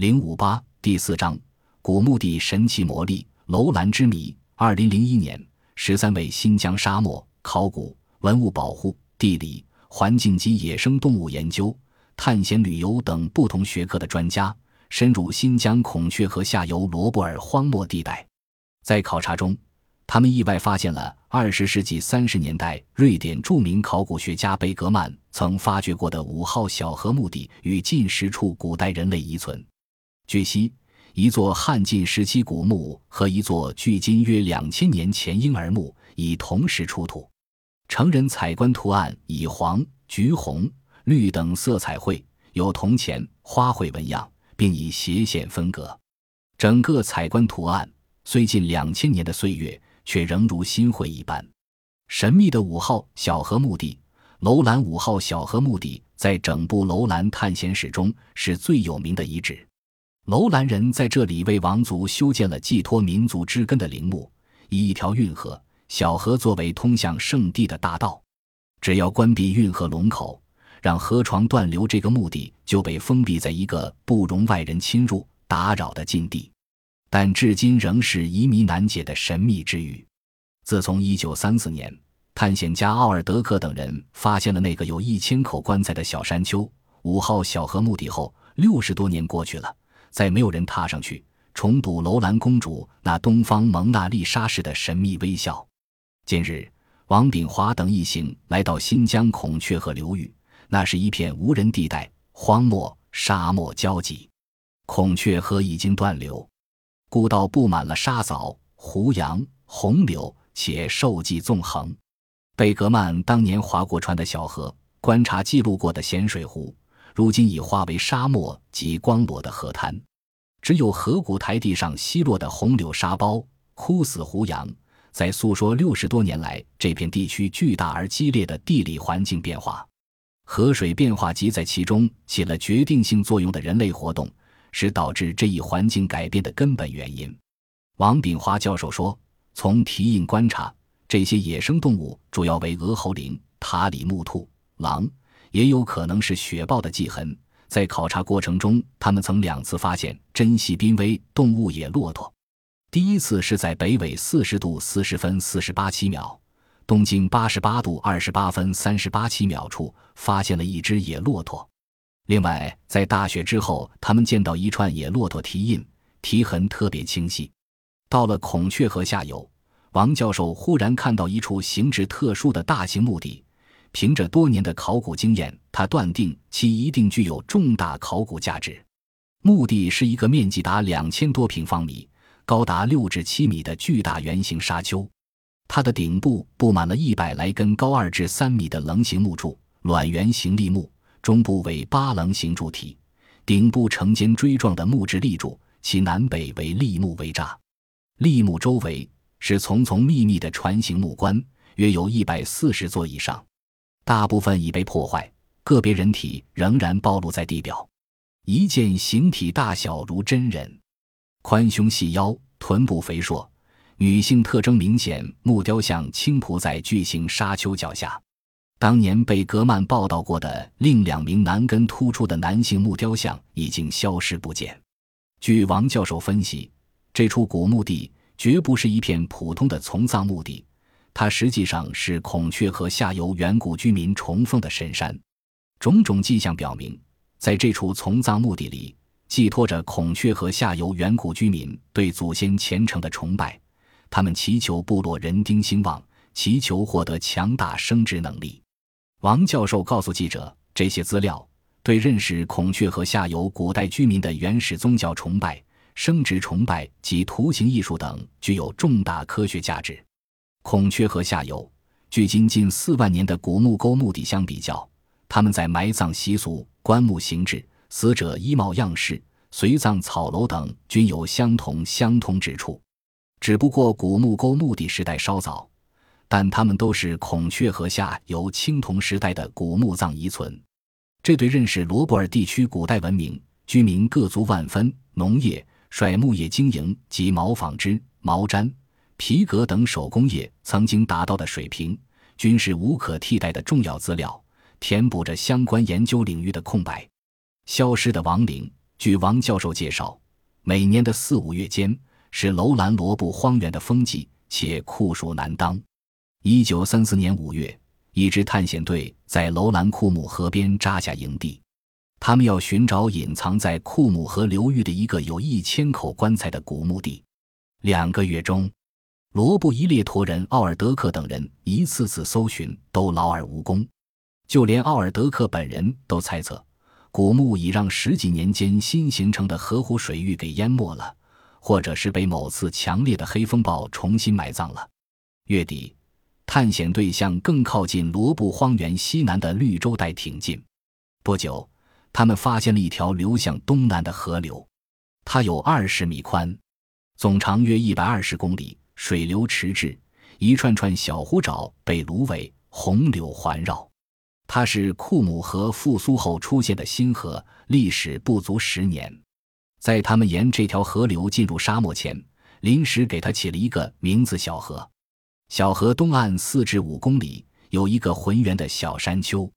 零五八第四章古墓地神奇魔力楼兰之谜。二零零一年，十三位新疆沙漠考古、文物保护、地理环境及野生动物研究、探险旅游等不同学科的专家深入新疆孔雀河下游罗布尔荒漠地带，在考察中。他们意外发现了二十世纪三十年代瑞典著名考古学家贝格曼曾发掘过的五号小河墓地与近十处古代人类遗存。据悉，一座汉晋时期古墓和一座距今约两千年前婴儿墓已同时出土，成人彩棺图案以黄、橘红、绿等色彩绘有铜钱、花卉纹样，并以斜线分隔。整个彩棺图案虽近两千年的岁月。却仍如新绘一般。神秘的五号小河墓地——楼兰五号小河墓地，在整部楼兰探险史中是最有名的遗址。楼兰人在这里为王族修建了寄托民族之根的陵墓，以一条运河小河作为通向圣地的大道。只要关闭运河龙口，让河床断流，这个墓地就被封闭在一个不容外人侵入打扰的禁地。但至今仍是疑迷难解的神秘之域。自从1934年，探险家奥尔德克等人发现了那个有一千口棺材的小山丘五号小河墓地后，六十多年过去了，再没有人踏上去重睹楼兰公主那东方蒙娜丽莎式的神秘微笑。近日，王炳华等一行来到新疆孔雀河流域，那是一片无人地带，荒漠、沙漠交集，孔雀河已经断流。故道布满了沙枣、胡杨、红柳，且兽迹纵横。贝格曼当年划过船的小河，观察记录过的咸水湖，如今已化为沙漠及光裸的河滩。只有河谷台地上稀落的红柳沙包、枯死胡杨，在诉说六十多年来这片地区巨大而激烈的地理环境变化。河水变化及在其中起了决定性作用的人类活动。是导致这一环境改变的根本原因。王炳华教授说：“从蹄印观察，这些野生动物主要为鹅喉羚、塔里木兔、狼，也有可能是雪豹的迹痕。在考察过程中，他们曾两次发现珍稀濒危动物野骆驼。第一次是在北纬四十度四十分四十八七秒，东经八十八度二十八分三十八七秒处发现了一只野骆驼。”另外，在大雪之后，他们见到一串野骆驼蹄印，蹄痕特别清晰。到了孔雀河下游，王教授忽然看到一处形制特殊的大型墓地。凭着多年的考古经验，他断定其一定具有重大考古价值。墓地是一个面积达两千多平方米、高达六至七米的巨大圆形沙丘，它的顶部布满了一百来根高二至三米的棱形木柱，卵圆形立木。中部为八棱形柱体，顶部呈尖锥状的木质立柱，其南北为立木围栅。立木周围是丛丛密密的船形木棺，约有一百四十座以上，大部分已被破坏，个别人体仍然暴露在地表。一件形体大小如真人，宽胸细腰，臀部肥硕，女性特征明显。木雕像倾仆在巨型沙丘脚下。当年被格曼报道过的另两名男根突出的男性木雕像已经消失不见。据王教授分析，这处古墓地绝不是一片普通的从葬墓地，它实际上是孔雀河下游远古居民崇奉的神山。种种迹象表明，在这处从葬墓地里，寄托着孔雀河下游远古居民对祖先虔诚的崇拜。他们祈求部落人丁兴旺，祈求获得强大生殖能力。王教授告诉记者，这些资料对认识孔雀河下游古代居民的原始宗教崇拜、生殖崇拜及图形艺术等具有重大科学价值。孔雀河下游距今近四万年的古墓沟墓地相比较，他们在埋葬习俗、棺木形制、死者衣帽样式、随葬草楼等均有相同相通之处，只不过古墓沟墓地时代稍早。但它们都是孔雀河下游青铜时代的古墓葬遗存，这对认识罗布尔地区古代文明居民各族万分、农业、甩牧业经营及毛纺织、毛毡、皮革等手工业曾经达到的水平，均是无可替代的重要资料，填补着相关研究领域的空白。消失的亡灵、据王教授介绍，每年的四五月间是楼兰罗布荒原的风季，且酷暑难当。一九三四年五月，一支探险队在楼兰库姆河边扎下营地，他们要寻找隐藏在库姆河流域的一个有一千口棺材的古墓地。两个月中，罗布伊列陀人奥尔德克等人一次次搜寻，都劳而无功。就连奥尔德克本人都猜测。古墓已让十几年间新形成的河湖水域给淹没了，或者是被某次强烈的黑风暴重新埋葬了。月底，探险队向更靠近罗布荒原西南的绿洲带挺进。不久，他们发现了一条流向东南的河流，它有二十米宽，总长约一百二十公里，水流迟滞，一串串小湖沼被芦苇、红柳环绕。它是库姆河复苏后出现的新河，历史不足十年。在他们沿这条河流进入沙漠前，临时给它起了一个名字——小河。小河东岸四至五公里有一个浑圆的小山丘，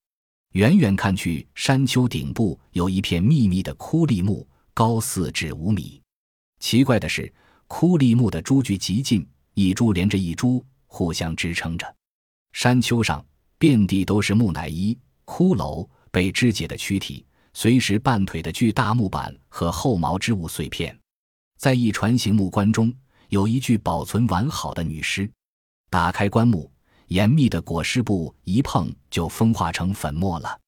远远看去，山丘顶部有一片密密的枯立木，高四至五米。奇怪的是，枯立木的株距极近，一株连着一株，互相支撑着。山丘上。遍地都是木乃伊、骷髅、被肢解的躯体、随时半腿的巨大木板和厚毛织物碎片。在一船形木棺中，有一具保存完好的女尸。打开棺木，严密的裹尸布一碰就风化成粉末了。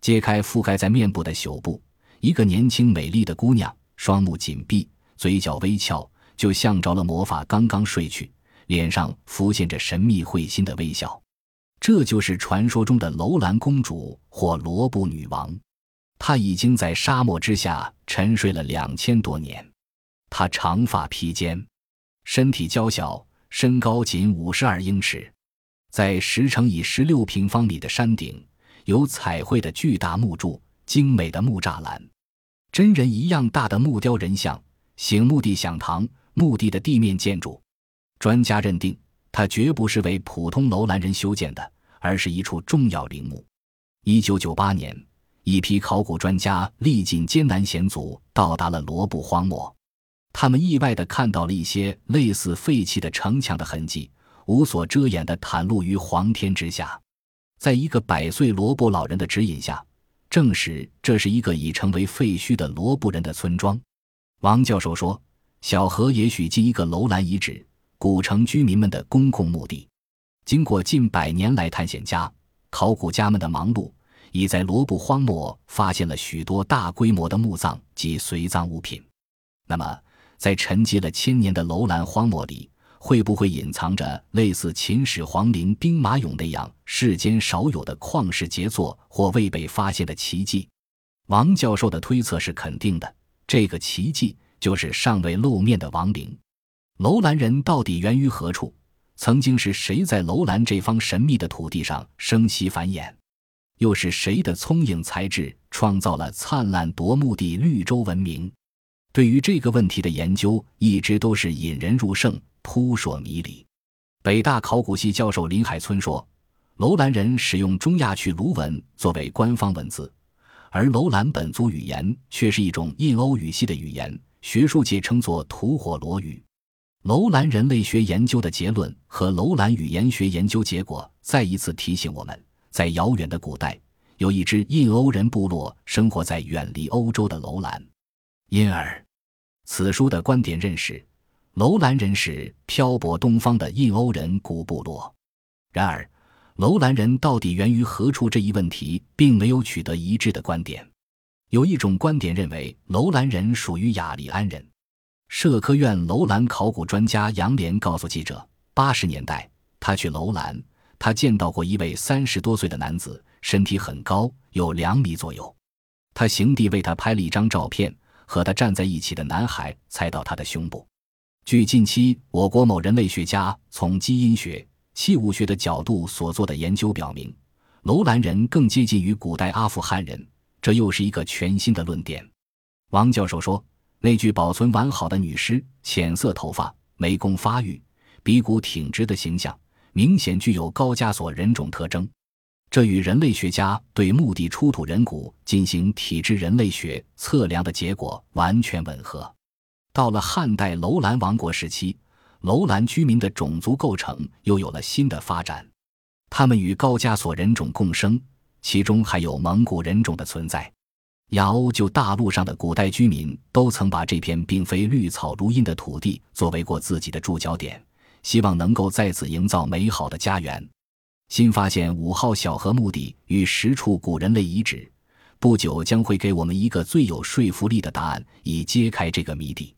揭开覆盖在面部的朽布，一个年轻美丽的姑娘，双目紧闭，嘴角微翘，就像着了魔法，刚刚睡去，脸上浮现着神秘会心的微笑。这就是传说中的楼兰公主或罗布女王，她已经在沙漠之下沉睡了两千多年。她长发披肩，身体娇小，身高仅五十二英尺。在十乘以十六平方米的山顶，有彩绘的巨大木柱、精美的木栅栏、真人一样大的木雕人像、醒目的响堂、墓地的地面建筑。专家认定。它绝不是为普通楼兰人修建的，而是一处重要陵墓。一九九八年，一批考古专家历尽艰难险阻，到达了罗布荒漠。他们意外地看到了一些类似废弃的城墙的痕迹，无所遮掩地袒露于黄天之下。在一个百岁罗布老人的指引下，证实这是一个已成为废墟的罗布人的村庄。王教授说：“小河也许近一个楼兰遗址。”古城居民们的公共墓地，经过近百年来探险家、考古家们的忙碌，已在罗布荒漠发现了许多大规模的墓葬及随葬物品。那么，在沉寂了千年的楼兰荒漠里，会不会隐藏着类似秦始皇陵兵马俑那样世间少有的旷世杰作或未被发现的奇迹？王教授的推测是肯定的，这个奇迹就是尚未露面的亡灵。楼兰人到底源于何处？曾经是谁在楼兰这方神秘的土地上生息繁衍？又是谁的聪颖才智创造了灿烂夺目的绿洲文明？对于这个问题的研究一直都是引人入胜、扑朔迷离。北大考古系教授林海村说：“楼兰人使用中亚去卢文作为官方文字，而楼兰本族语言却是一种印欧语系的语言，学术界称作吐火罗语。”楼兰人类学研究的结论和楼兰语言学研究结果再一次提醒我们，在遥远的古代，有一支印欧人部落生活在远离欧洲的楼兰。因而，此书的观点认识，楼兰人是漂泊东方的印欧人古部落。然而，楼兰人到底源于何处这一问题，并没有取得一致的观点。有一种观点认为，楼兰人属于雅利安人。社科院楼兰考古专家杨连告诉记者：“八十年代，他去楼兰，他见到过一位三十多岁的男子，身体很高，有两米左右。他行弟为他拍了一张照片，和他站在一起的男孩猜到他的胸部。据近期我国某人类学家从基因学、器物学的角度所做的研究表明，楼兰人更接近于古代阿富汗人，这又是一个全新的论点。”王教授说。那具保存完好的女尸，浅色头发，眉弓发育，鼻骨挺直的形象，明显具有高加索人种特征。这与人类学家对墓地出土人骨进行体质人类学测量的结果完全吻合。到了汉代楼兰王国时期，楼兰居民的种族构成又有了新的发展。他们与高加索人种共生，其中还有蒙古人种的存在。亚欧就大陆上的古代居民都曾把这片并非绿草如茵的土地作为过自己的驻脚点，希望能够在此营造美好的家园。新发现五号小河墓地与十处古人类遗址，不久将会给我们一个最有说服力的答案，以揭开这个谜底。